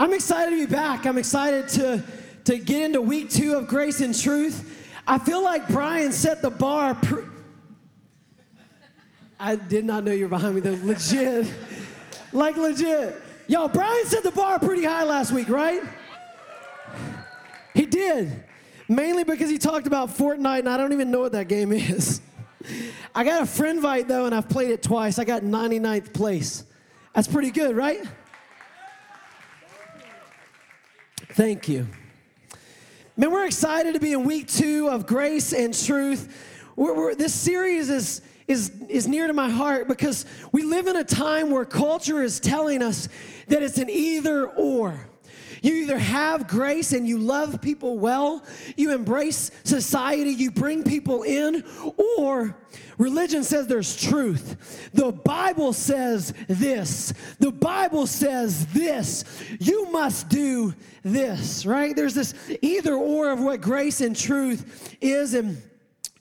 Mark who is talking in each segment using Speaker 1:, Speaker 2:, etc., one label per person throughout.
Speaker 1: I'm excited to be back. I'm excited to, to get into week two of Grace and Truth. I feel like Brian set the bar. Pr- I did not know you were behind me, though. Legit. Like, legit. Yo, Brian set the bar pretty high last week, right? He did. Mainly because he talked about Fortnite, and I don't even know what that game is. I got a friend invite, though, and I've played it twice. I got 99th place. That's pretty good, right? Thank you. Man, we're excited to be in week two of Grace and Truth. We're, we're, this series is, is, is near to my heart because we live in a time where culture is telling us that it's an either or. You either have grace and you love people well, you embrace society, you bring people in, or religion says there's truth. The Bible says this. The Bible says this. You must do this, right? There's this either or of what grace and truth is. And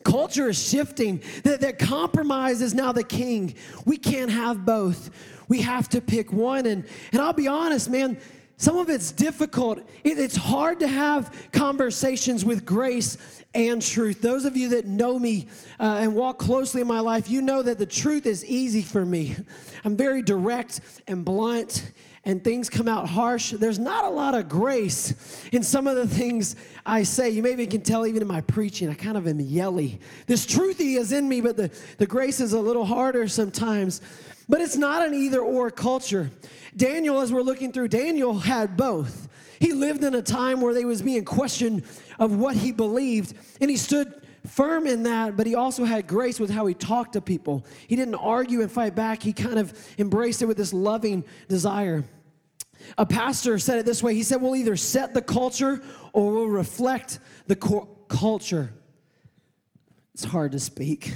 Speaker 1: culture is shifting, that, that compromise is now the king. We can't have both. We have to pick one. And, and I'll be honest, man, some of it's difficult. it's hard to have conversations with grace and truth. Those of you that know me uh, and walk closely in my life, you know that the truth is easy for me. I'm very direct and blunt, and things come out harsh. There's not a lot of grace in some of the things I say. You maybe can tell even in my preaching, I kind of am yelly. This truthy is in me, but the, the grace is a little harder sometimes. But it's not an either or culture. Daniel, as we're looking through, Daniel had both. He lived in a time where they was being questioned of what he believed, and he stood firm in that, but he also had grace with how he talked to people. He didn't argue and fight back. He kind of embraced it with this loving desire. A pastor said it this way. He said, "We'll either set the culture or we'll reflect the culture." It's hard to speak.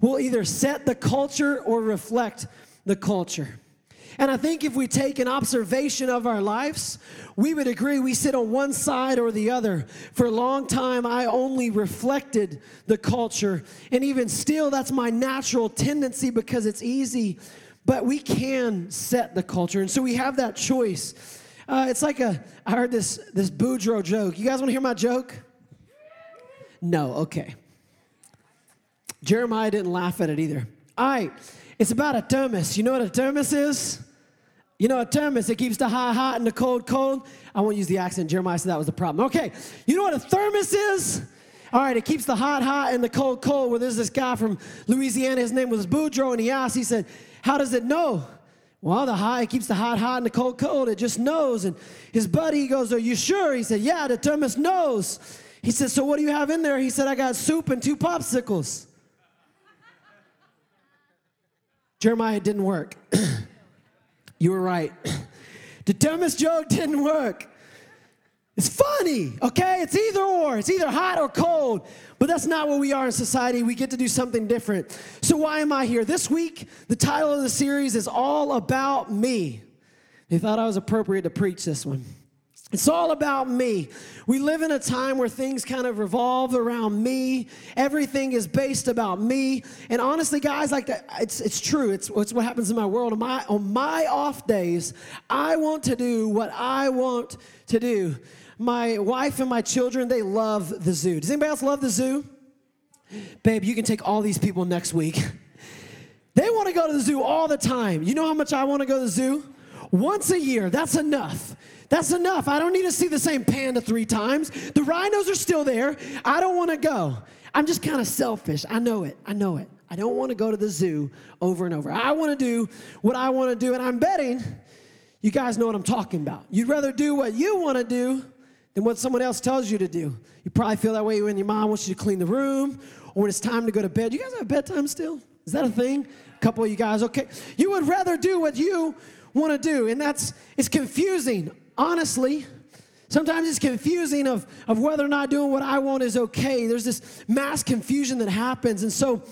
Speaker 1: We'll either set the culture or reflect the culture. And I think if we take an observation of our lives, we would agree we sit on one side or the other. For a long time, I only reflected the culture. And even still, that's my natural tendency because it's easy. But we can set the culture. And so we have that choice. Uh, it's like a, I heard this, this Boudreaux joke. You guys want to hear my joke? No, okay. Jeremiah didn't laugh at it either. All right. It's about a thermos. You know what a thermos is? You know a thermos, it keeps the hot hot and the cold cold. I won't use the accent. Jeremiah said that was the problem. Okay, you know what a thermos is? All right, it keeps the hot hot and the cold cold. Well, there's this guy from Louisiana. His name was Boudreaux, and he asked, he said, How does it know? Well, the hot, keeps the hot hot and the cold cold. It just knows. And his buddy goes, Are you sure? He said, Yeah, the thermos knows. He said, So what do you have in there? He said, I got soup and two popsicles. Jeremiah didn't work. you were right. the dumbest joke didn't work. It's funny, okay? It's either or. It's either hot or cold. But that's not what we are in society. We get to do something different. So, why am I here? This week, the title of the series is All About Me. They thought I was appropriate to preach this one. It's all about me. We live in a time where things kind of revolve around me. Everything is based about me. And honestly, guys, like that, it's, it's true. It's, it's what happens in my world. On my, on my off days, I want to do what I want to do. My wife and my children, they love the zoo. Does anybody else love the zoo? Babe, you can take all these people next week. They want to go to the zoo all the time. You know how much I want to go to the zoo? Once a year, that's enough. That's enough. I don't need to see the same panda three times. The rhinos are still there. I don't want to go. I'm just kind of selfish. I know it. I know it. I don't want to go to the zoo over and over. I want to do what I want to do, and I'm betting you guys know what I'm talking about. You'd rather do what you want to do than what someone else tells you to do. You probably feel that way when your mom wants you to clean the room or when it's time to go to bed. You guys have bedtime still? Is that a thing? A couple of you guys, okay. You would rather do what you want to do, and that's it's confusing honestly, sometimes it's confusing of, of whether or not doing what I want is okay. There's this mass confusion that happens. And so,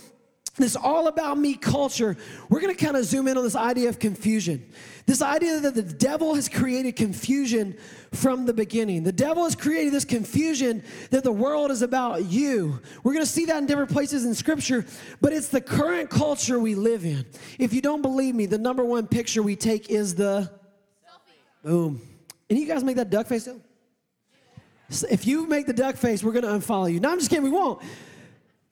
Speaker 1: this all about me culture, we're gonna kind of zoom in on this idea of confusion. This idea that the devil has created confusion from the beginning. The devil has created this confusion that the world is about you. We're gonna see that in different places in scripture, but it's the current culture we live in. If you don't believe me, the number one picture we take is the selfie. Boom. And you guys make that duck face too? If you make the duck face, we're gonna unfollow you. No, I'm just kidding, we won't.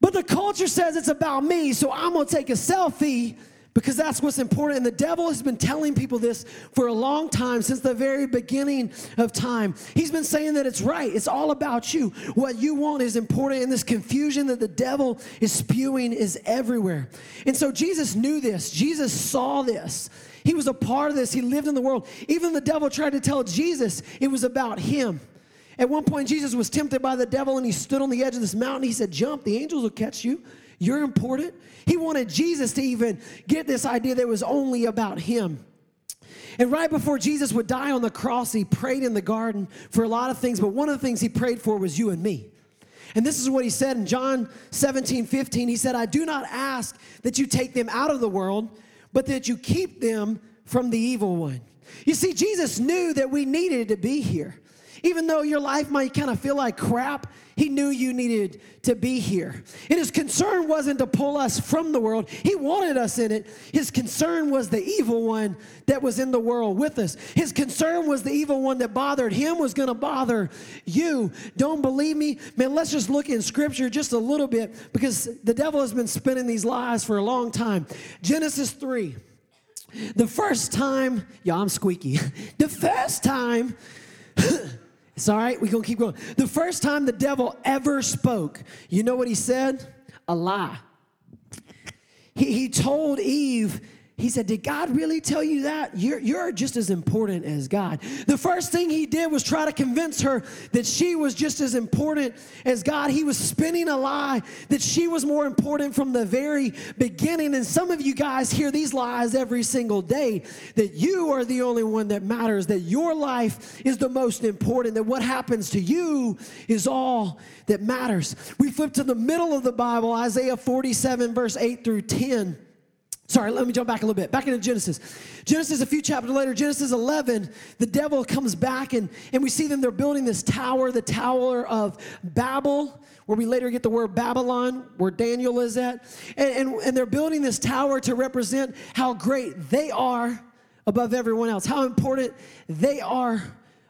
Speaker 1: But the culture says it's about me, so I'm gonna take a selfie because that's what's important. And the devil has been telling people this for a long time, since the very beginning of time. He's been saying that it's right, it's all about you. What you want is important, and this confusion that the devil is spewing is everywhere. And so Jesus knew this, Jesus saw this. He was a part of this, he lived in the world. Even the devil tried to tell Jesus it was about him. At one point, Jesus was tempted by the devil and he stood on the edge of this mountain. He said, Jump, the angels will catch you. You're important. He wanted Jesus to even get this idea that it was only about him. And right before Jesus would die on the cross, he prayed in the garden for a lot of things, but one of the things he prayed for was you and me. And this is what he said in John 17, 15. He said, I do not ask that you take them out of the world, but that you keep them from the evil one. You see, Jesus knew that we needed to be here. Even though your life might kind of feel like crap, he knew you needed to be here. And his concern wasn't to pull us from the world, he wanted us in it. His concern was the evil one that was in the world with us. His concern was the evil one that bothered him was going to bother you. Don't believe me? Man, let's just look in scripture just a little bit because the devil has been spinning these lies for a long time. Genesis 3. The first time, yeah, I'm squeaky. The first time It's all right, we're gonna keep going. The first time the devil ever spoke, you know what he said? A lie. He, he told Eve, he said, Did God really tell you that? You're, you're just as important as God. The first thing he did was try to convince her that she was just as important as God. He was spinning a lie that she was more important from the very beginning. And some of you guys hear these lies every single day that you are the only one that matters, that your life is the most important, that what happens to you is all that matters. We flip to the middle of the Bible, Isaiah 47, verse 8 through 10. Sorry, let me jump back a little bit. Back into Genesis. Genesis, a few chapters later, Genesis 11, the devil comes back and, and we see them, they're building this tower, the Tower of Babel, where we later get the word Babylon, where Daniel is at. And, and, and they're building this tower to represent how great they are above everyone else, how important they are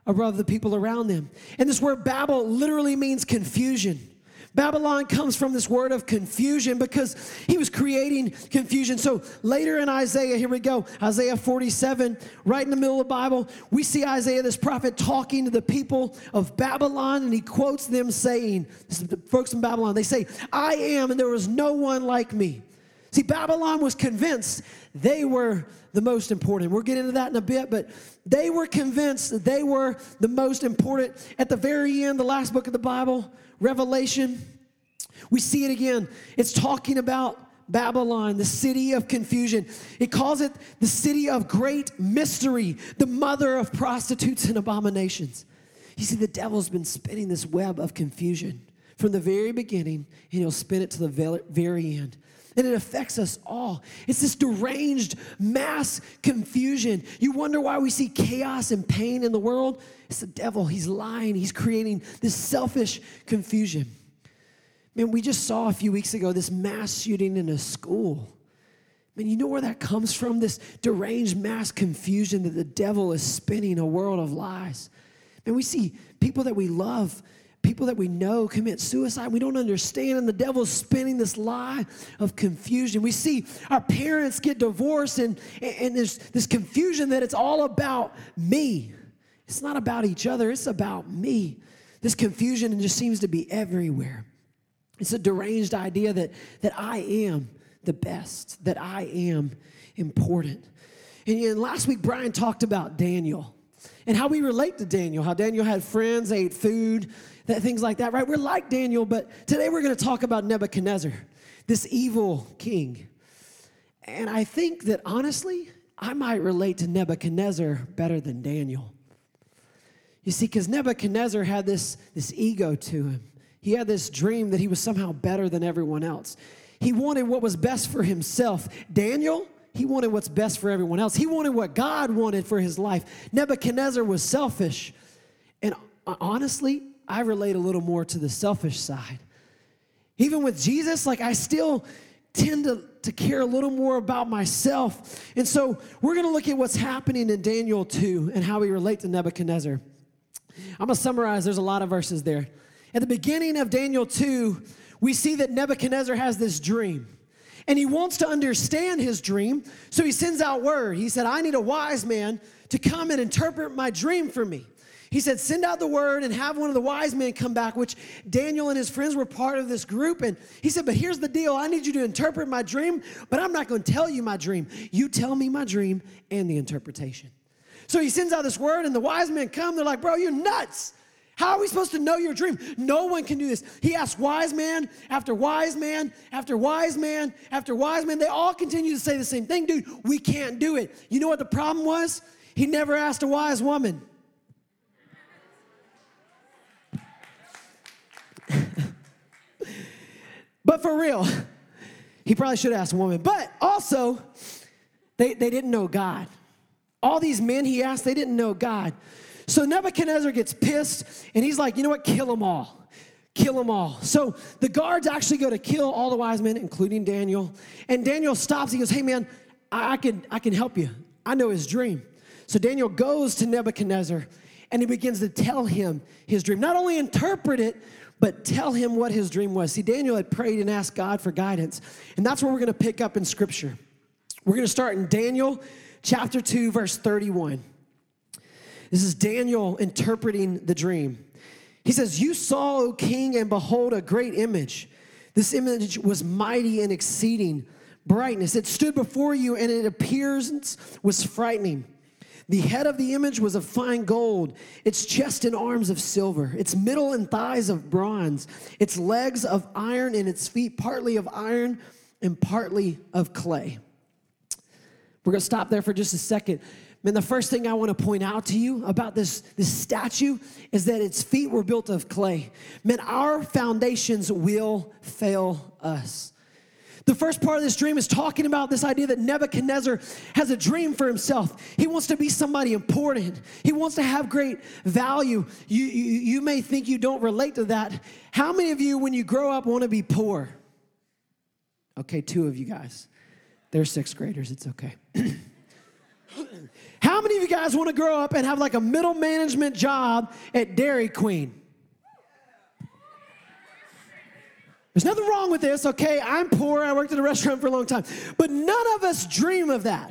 Speaker 1: above the people around them. And this word Babel literally means confusion. Babylon comes from this word of confusion because he was creating confusion. So later in Isaiah, here we go, Isaiah 47, right in the middle of the Bible, we see Isaiah, this prophet, talking to the people of Babylon, and he quotes them saying, the folks in Babylon, they say, I am, and there was no one like me. See, Babylon was convinced they were the most important. We'll get into that in a bit, but they were convinced that they were the most important. At the very end, the last book of the Bible, Revelation, we see it again. It's talking about Babylon, the city of confusion. It calls it the city of great mystery, the mother of prostitutes and abominations. You see, the devil's been spinning this web of confusion from the very beginning, and he'll spin it to the very end. And it affects us all. It's this deranged mass confusion. You wonder why we see chaos and pain in the world? It's the devil. He's lying. He's creating this selfish confusion. Man, we just saw a few weeks ago this mass shooting in a school. Man, you know where that comes from? This deranged mass confusion that the devil is spinning a world of lies. Man, we see people that we love, people that we know commit suicide. We don't understand, and the devil's spinning this lie of confusion. We see our parents get divorced, and, and there's this confusion that it's all about me. It's not about each other, it's about me. This confusion just seems to be everywhere. It's a deranged idea that, that I am the best, that I am important. And, and last week, Brian talked about Daniel and how we relate to Daniel, how Daniel had friends, ate food, that, things like that, right? We're like Daniel, but today we're going to talk about Nebuchadnezzar, this evil king. And I think that honestly, I might relate to Nebuchadnezzar better than Daniel. You see, because Nebuchadnezzar had this, this ego to him. He had this dream that he was somehow better than everyone else. He wanted what was best for himself. Daniel, he wanted what's best for everyone else. He wanted what God wanted for his life. Nebuchadnezzar was selfish. And uh, honestly, I relate a little more to the selfish side. Even with Jesus, like I still tend to, to care a little more about myself. And so we're going to look at what's happening in Daniel 2 and how we relate to Nebuchadnezzar. I'm going to summarize, there's a lot of verses there. At the beginning of Daniel 2, we see that Nebuchadnezzar has this dream. And he wants to understand his dream, so he sends out word. He said, I need a wise man to come and interpret my dream for me. He said, Send out the word and have one of the wise men come back, which Daniel and his friends were part of this group. And he said, But here's the deal I need you to interpret my dream, but I'm not going to tell you my dream. You tell me my dream and the interpretation. So he sends out this word, and the wise men come. They're like, Bro, you're nuts. How are we supposed to know your dream? No one can do this. He asked wise man after wise man after wise man after wise man. They all continue to say the same thing. Dude, we can't do it. You know what the problem was? He never asked a wise woman. But for real, he probably should have asked a woman. But also, they, they didn't know God. All these men he asked, they didn't know God. So Nebuchadnezzar gets pissed and he's like, you know what? Kill them all. Kill them all. So the guards actually go to kill all the wise men, including Daniel. And Daniel stops. He goes, hey, man, I, I can, I can help you. I know his dream. So Daniel goes to Nebuchadnezzar and he begins to tell him his dream. Not only interpret it, but tell him what his dream was. See, Daniel had prayed and asked God for guidance. And that's where we're going to pick up in scripture. We're going to start in Daniel chapter 2, verse 31. This is Daniel interpreting the dream. He says, You saw, O king, and behold, a great image. This image was mighty and exceeding brightness. It stood before you, and its appearance was frightening. The head of the image was of fine gold, its chest and arms of silver, its middle and thighs of bronze, its legs of iron, and its feet partly of iron and partly of clay. We're going to stop there for just a second. Man, the first thing I want to point out to you about this, this statue is that its feet were built of clay. Man, our foundations will fail us. The first part of this dream is talking about this idea that Nebuchadnezzar has a dream for himself. He wants to be somebody important, he wants to have great value. You, you, you may think you don't relate to that. How many of you, when you grow up, want to be poor? Okay, two of you guys. They're sixth graders, it's okay. How many of you guys want to grow up and have like a middle management job at Dairy Queen? There's nothing wrong with this, okay? I'm poor. I worked at a restaurant for a long time. But none of us dream of that.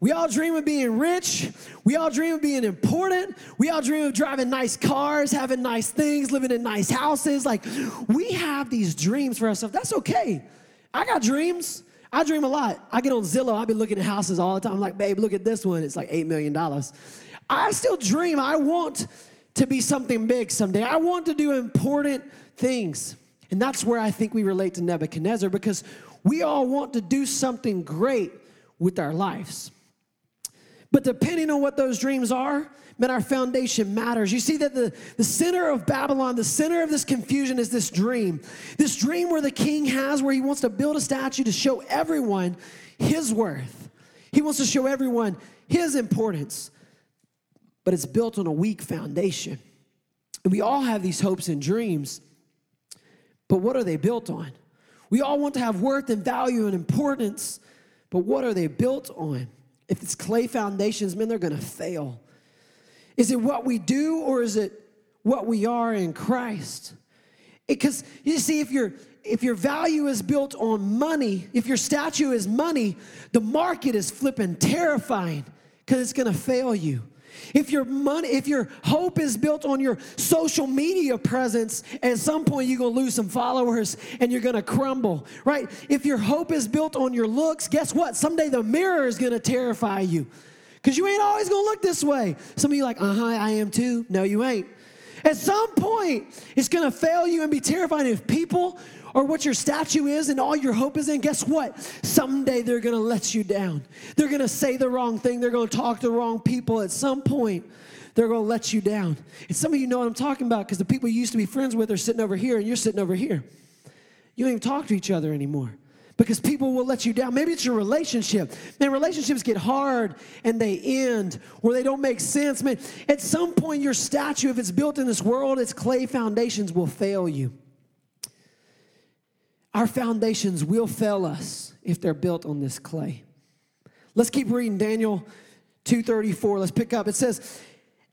Speaker 1: We all dream of being rich. We all dream of being important. We all dream of driving nice cars, having nice things, living in nice houses. Like, we have these dreams for ourselves. That's okay. I got dreams. I dream a lot. I get on Zillow, I be looking at houses all the time. I'm like, babe, look at this one. It's like $8 million. I still dream. I want to be something big someday. I want to do important things. And that's where I think we relate to Nebuchadnezzar because we all want to do something great with our lives. But depending on what those dreams are, man, our foundation matters. You see that the, the center of Babylon, the center of this confusion is this dream. This dream where the king has, where he wants to build a statue to show everyone his worth. He wants to show everyone his importance. But it's built on a weak foundation. And we all have these hopes and dreams. But what are they built on? We all want to have worth and value and importance, but what are they built on? If it's clay foundations, man, they're gonna fail. Is it what we do or is it what we are in Christ? Because you see, if your if your value is built on money, if your statue is money, the market is flipping terrifying because it's gonna fail you. If your money, if your hope is built on your social media presence, at some point you're gonna lose some followers and you're gonna crumble, right? If your hope is built on your looks, guess what? Someday the mirror is gonna terrify you. Because you ain't always gonna look this way. Some of you like, uh-huh, I am too. No, you ain't. At some point, it's gonna fail you and be terrifying if people or what your statue is and all your hope is in, guess what? Someday they're gonna let you down. They're gonna say the wrong thing, they're gonna talk to the wrong people. At some point, they're gonna let you down. And some of you know what I'm talking about because the people you used to be friends with are sitting over here and you're sitting over here. You don't even talk to each other anymore because people will let you down. Maybe it's your relationship. Man, relationships get hard and they end or they don't make sense. Man, at some point, your statue, if it's built in this world, its clay foundations will fail you. Our foundations will fail us if they're built on this clay. Let's keep reading Daniel 2:34. Let's pick up. It says,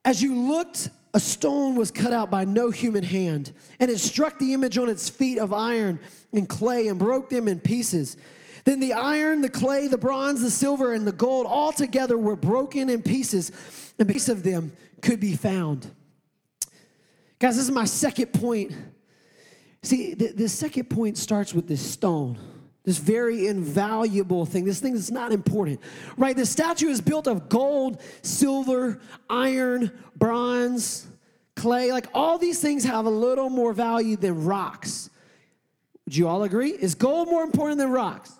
Speaker 1: "As you looked, a stone was cut out by no human hand, and it struck the image on its feet of iron and clay and broke them in pieces." Then the iron, the clay, the bronze, the silver, and the gold all together were broken in pieces, and piece of them could be found. Guys, this is my second point. See, the, the second point starts with this stone this very invaluable thing, this thing that's not important, right? The statue is built of gold, silver, iron, bronze, clay. Like all these things have a little more value than rocks. Would you all agree? Is gold more important than rocks?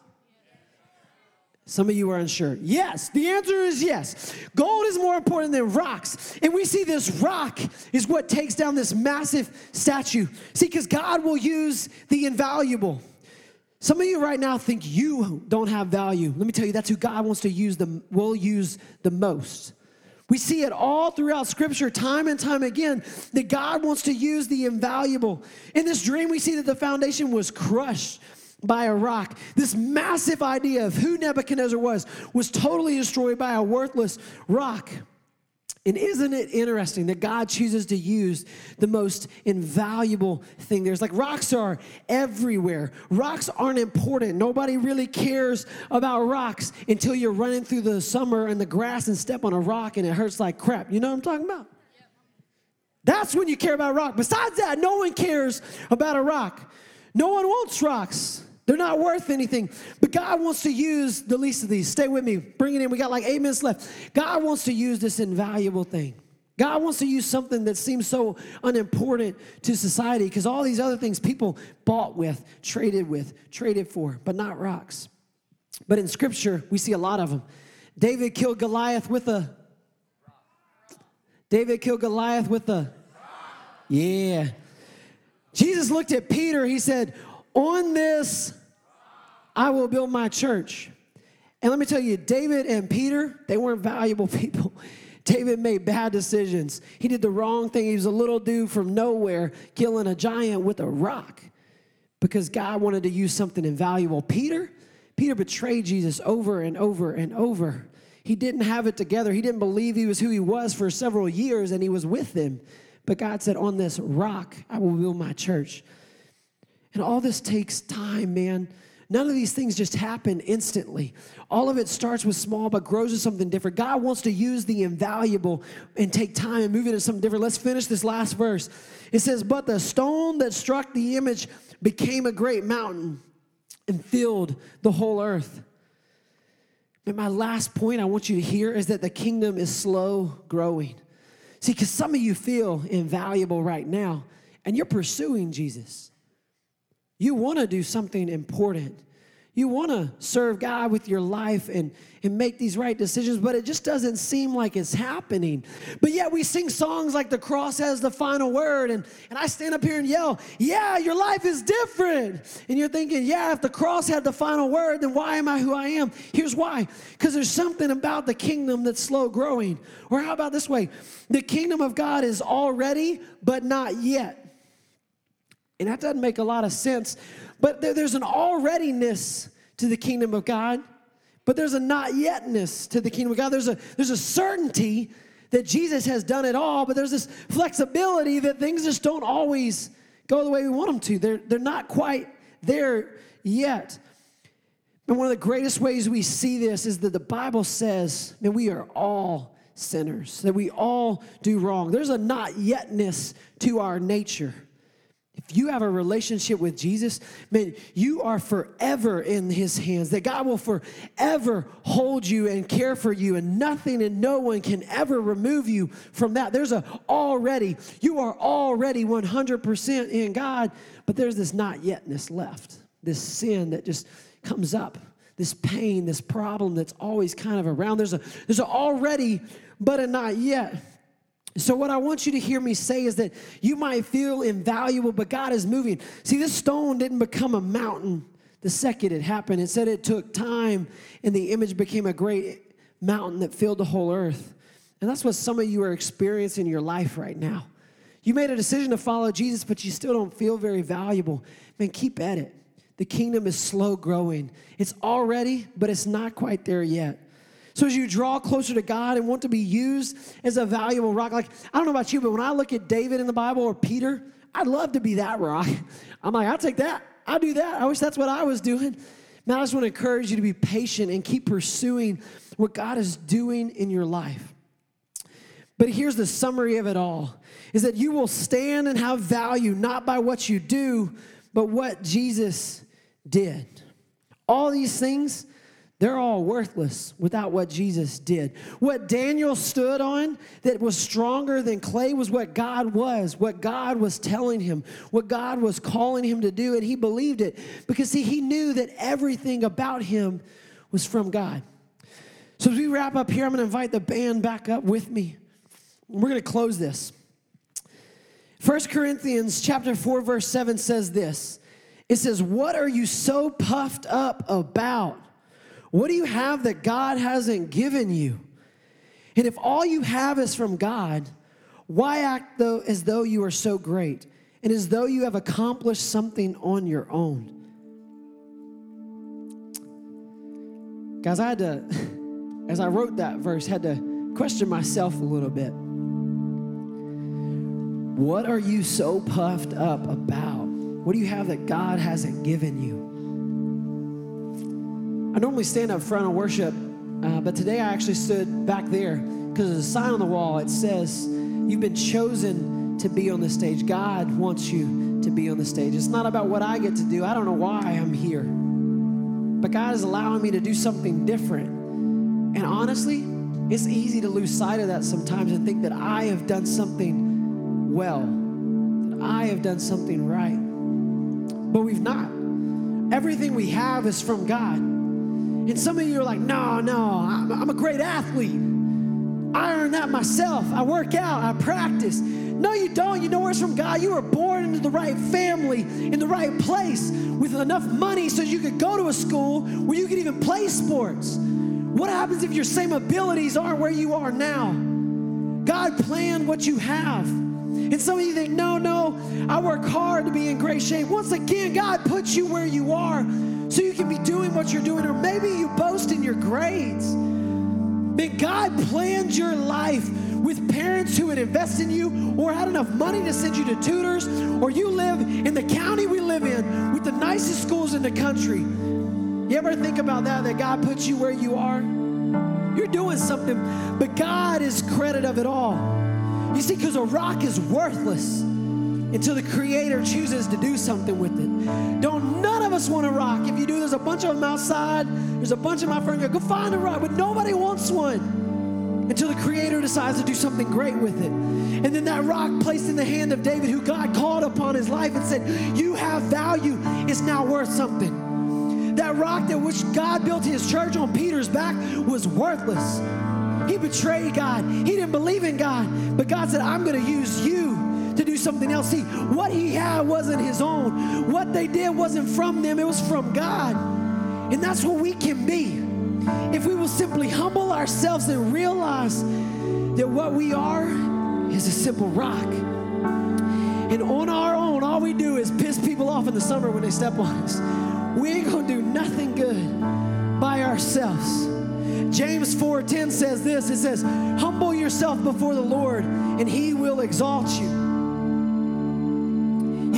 Speaker 1: Some of you are unsure. Yes, the answer is yes. Gold is more important than rocks. And we see this rock is what takes down this massive statue. See, because God will use the invaluable. Some of you right now think you don't have value. Let me tell you, that's who God wants to use the will use the most. We see it all throughout scripture, time and time again, that God wants to use the invaluable. In this dream, we see that the foundation was crushed by a rock. This massive idea of who Nebuchadnezzar was was totally destroyed by a worthless rock. And isn't it interesting that God chooses to use the most invaluable thing? There's like rocks are everywhere. Rocks aren't important. Nobody really cares about rocks until you're running through the summer and the grass and step on a rock and it hurts like crap. You know what I'm talking about? That's when you care about rock. Besides that, no one cares about a rock. No one wants rocks. They're not worth anything. But God wants to use the least of these. Stay with me. Bring it in. We got like eight minutes left. God wants to use this invaluable thing. God wants to use something that seems so unimportant to society because all these other things people bought with, traded with, traded for, but not rocks. But in scripture, we see a lot of them. David killed Goliath with a. David killed Goliath with a. Yeah. Jesus looked at Peter. He said, on this, I will build my church. And let me tell you, David and Peter, they weren't valuable people. David made bad decisions. He did the wrong thing. He was a little dude from nowhere killing a giant with a rock because God wanted to use something invaluable. Peter, Peter betrayed Jesus over and over and over. He didn't have it together. He didn't believe he was who he was for several years and he was with them. But God said, On this rock, I will build my church. And all this takes time, man. None of these things just happen instantly. All of it starts with small but grows to something different. God wants to use the invaluable and take time and move it into something different. Let's finish this last verse. It says, But the stone that struck the image became a great mountain and filled the whole earth. And my last point I want you to hear is that the kingdom is slow growing. See, because some of you feel invaluable right now and you're pursuing Jesus. You want to do something important. You want to serve God with your life and, and make these right decisions, but it just doesn't seem like it's happening. But yet we sing songs like The Cross Has the Final Word, and, and I stand up here and yell, Yeah, your life is different. And you're thinking, Yeah, if the cross had the final word, then why am I who I am? Here's why because there's something about the kingdom that's slow growing. Or how about this way? The kingdom of God is already, but not yet. And that doesn't make a lot of sense. But there, there's an alreadiness to the kingdom of God, but there's a not yetness to the kingdom of God. There's a, there's a certainty that Jesus has done it all, but there's this flexibility that things just don't always go the way we want them to. They're, they're not quite there yet. And one of the greatest ways we see this is that the Bible says that we are all sinners, that we all do wrong. There's a not yetness to our nature. If you have a relationship with Jesus, man, you are forever in his hands. That God will forever hold you and care for you, and nothing and no one can ever remove you from that. There's a already, you are already 100% in God, but there's this not yetness left, this sin that just comes up, this pain, this problem that's always kind of around. There's a there's a already, but a not yet. So, what I want you to hear me say is that you might feel invaluable, but God is moving. See, this stone didn't become a mountain the second it happened. It said it took time, and the image became a great mountain that filled the whole earth. And that's what some of you are experiencing in your life right now. You made a decision to follow Jesus, but you still don't feel very valuable. Man, keep at it. the kingdom is slow growing. It's already, but it's not quite there yet. So as you draw closer to God and want to be used as a valuable rock, like I don't know about you, but when I look at David in the Bible or Peter, I'd love to be that rock. I'm like, I'll take that. I'll do that. I wish that's what I was doing. Man, I just want to encourage you to be patient and keep pursuing what God is doing in your life. But here's the summary of it all is that you will stand and have value not by what you do, but what Jesus did. All these things they're all worthless without what Jesus did. What Daniel stood on that was stronger than clay was what God was, what God was telling him, what God was calling him to do, and he believed it because see, he knew that everything about him was from God. So as we wrap up here, I'm gonna invite the band back up with me. We're gonna close this. 1 Corinthians chapter 4, verse 7 says this. It says, What are you so puffed up about? What do you have that God hasn't given you? And if all you have is from God, why act though as though you are so great and as though you have accomplished something on your own? Guys, I had to, as I wrote that verse, had to question myself a little bit. What are you so puffed up about? What do you have that God hasn't given you? I normally stand up front and worship, uh, but today I actually stood back there because there's a sign on the wall. It says, You've been chosen to be on the stage. God wants you to be on the stage. It's not about what I get to do. I don't know why I'm here. But God is allowing me to do something different. And honestly, it's easy to lose sight of that sometimes and think that I have done something well, that I have done something right. But we've not. Everything we have is from God. And some of you are like, no, no, I'm, a great athlete. I earn that myself. I work out, I practice. No, you don't. You know where it's from God. You were born into the right family, in the right place, with enough money so you could go to a school where you could even play sports. What happens if your same abilities aren't where you are now? God planned what you have. And some of you think, no, no, I work hard to be in great shape. Once again, God puts you where you are so you can be doing what you're doing, or maybe you boast in your grades. But God planned your life with parents who would invest in you or had enough money to send you to tutors, or you live in the county we live in with the nicest schools in the country. You ever think about that, that God puts you where you are? You're doing something, but God is credit of it all. You see, because a rock is worthless until the creator chooses to do something with it. Don't none of us want a rock. If you do, there's a bunch of them outside. There's a bunch of my friends. Go find a rock, but nobody wants one until the creator decides to do something great with it. And then that rock placed in the hand of David, who God called upon his life and said, You have value, it's now worth something. That rock that which God built his church on Peter's back was worthless. He betrayed God. He didn't believe in God. But God said, I'm going to use you to do something else. See, what he had wasn't his own. What they did wasn't from them, it was from God. And that's what we can be. If we will simply humble ourselves and realize that what we are is a simple rock. And on our own, all we do is piss people off in the summer when they step on us. We ain't gonna do nothing good by ourselves. James 4:10 says this. It says, "Humble yourself before the Lord, and he will exalt you."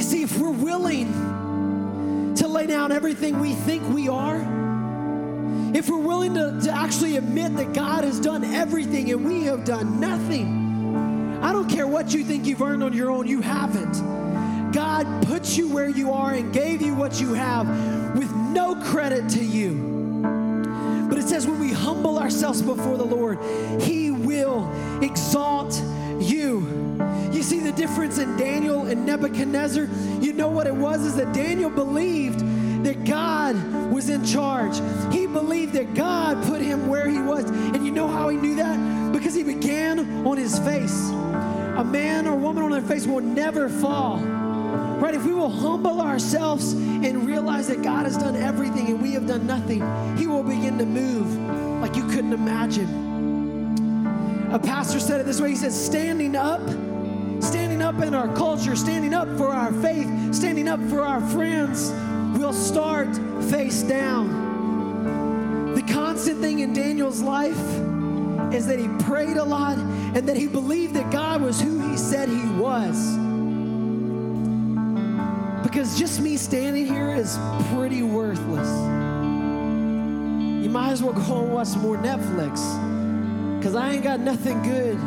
Speaker 1: See, if we're willing to lay down everything we think we are, if we're willing to, to actually admit that God has done everything and we have done nothing, I don't care what you think you've earned on your own, you haven't. God put you where you are and gave you what you have with no credit to you. But it says when we humble ourselves before the Lord, He will exalt you. You see the difference in Daniel and Nebuchadnezzar? You know what it was is that Daniel believed that God was in charge. He believed that God put him where he was. And you know how he knew that? Because he began on his face. A man or woman on their face will never fall. Right? If we will humble ourselves and realize that God has done everything and we have done nothing, He will begin to move like you couldn't imagine. A pastor said it this way He said, Standing up up in our culture, standing up for our faith, standing up for our friends, we'll start face down. The constant thing in Daniel's life is that he prayed a lot and that he believed that God was who he said he was. Because just me standing here is pretty worthless. You might as well go and watch more Netflix because I ain't got nothing good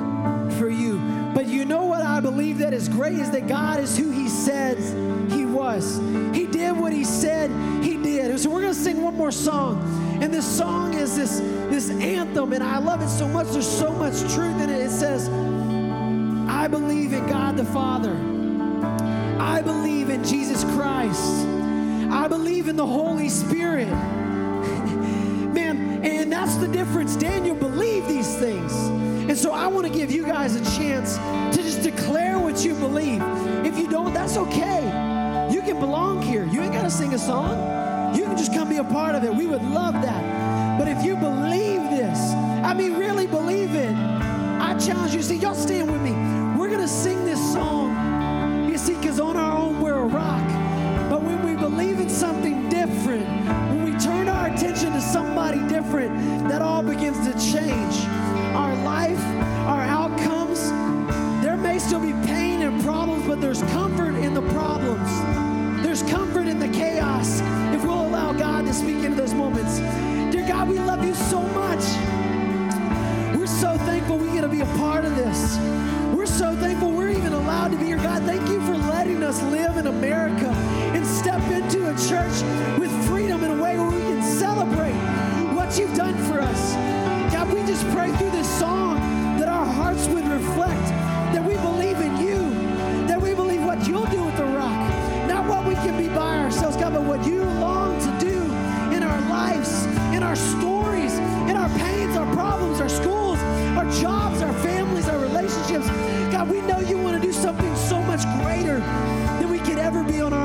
Speaker 1: for you. But you know what I believe that is great is that God is who He said He was. He did what He said He did. And So we're gonna sing one more song. And this song is this, this anthem, and I love it so much. There's so much truth in it. It says, I believe in God the Father. I believe in Jesus Christ. I believe in the Holy Spirit. Man, and that's the difference. Daniel believed these things. And so I want to give you guys a chance to just declare what you believe. If you don't, that's okay. You can belong here. You ain't got to sing a song. You can just come be a part of it. We would love that. But if you believe this, I mean, really believe it, I challenge you. See, y'all stand with me. We're going to sing this song. You see, because on our own, we're a rock. But when we believe in something different, when we turn our attention to somebody different, that all live in America and step into a church never be on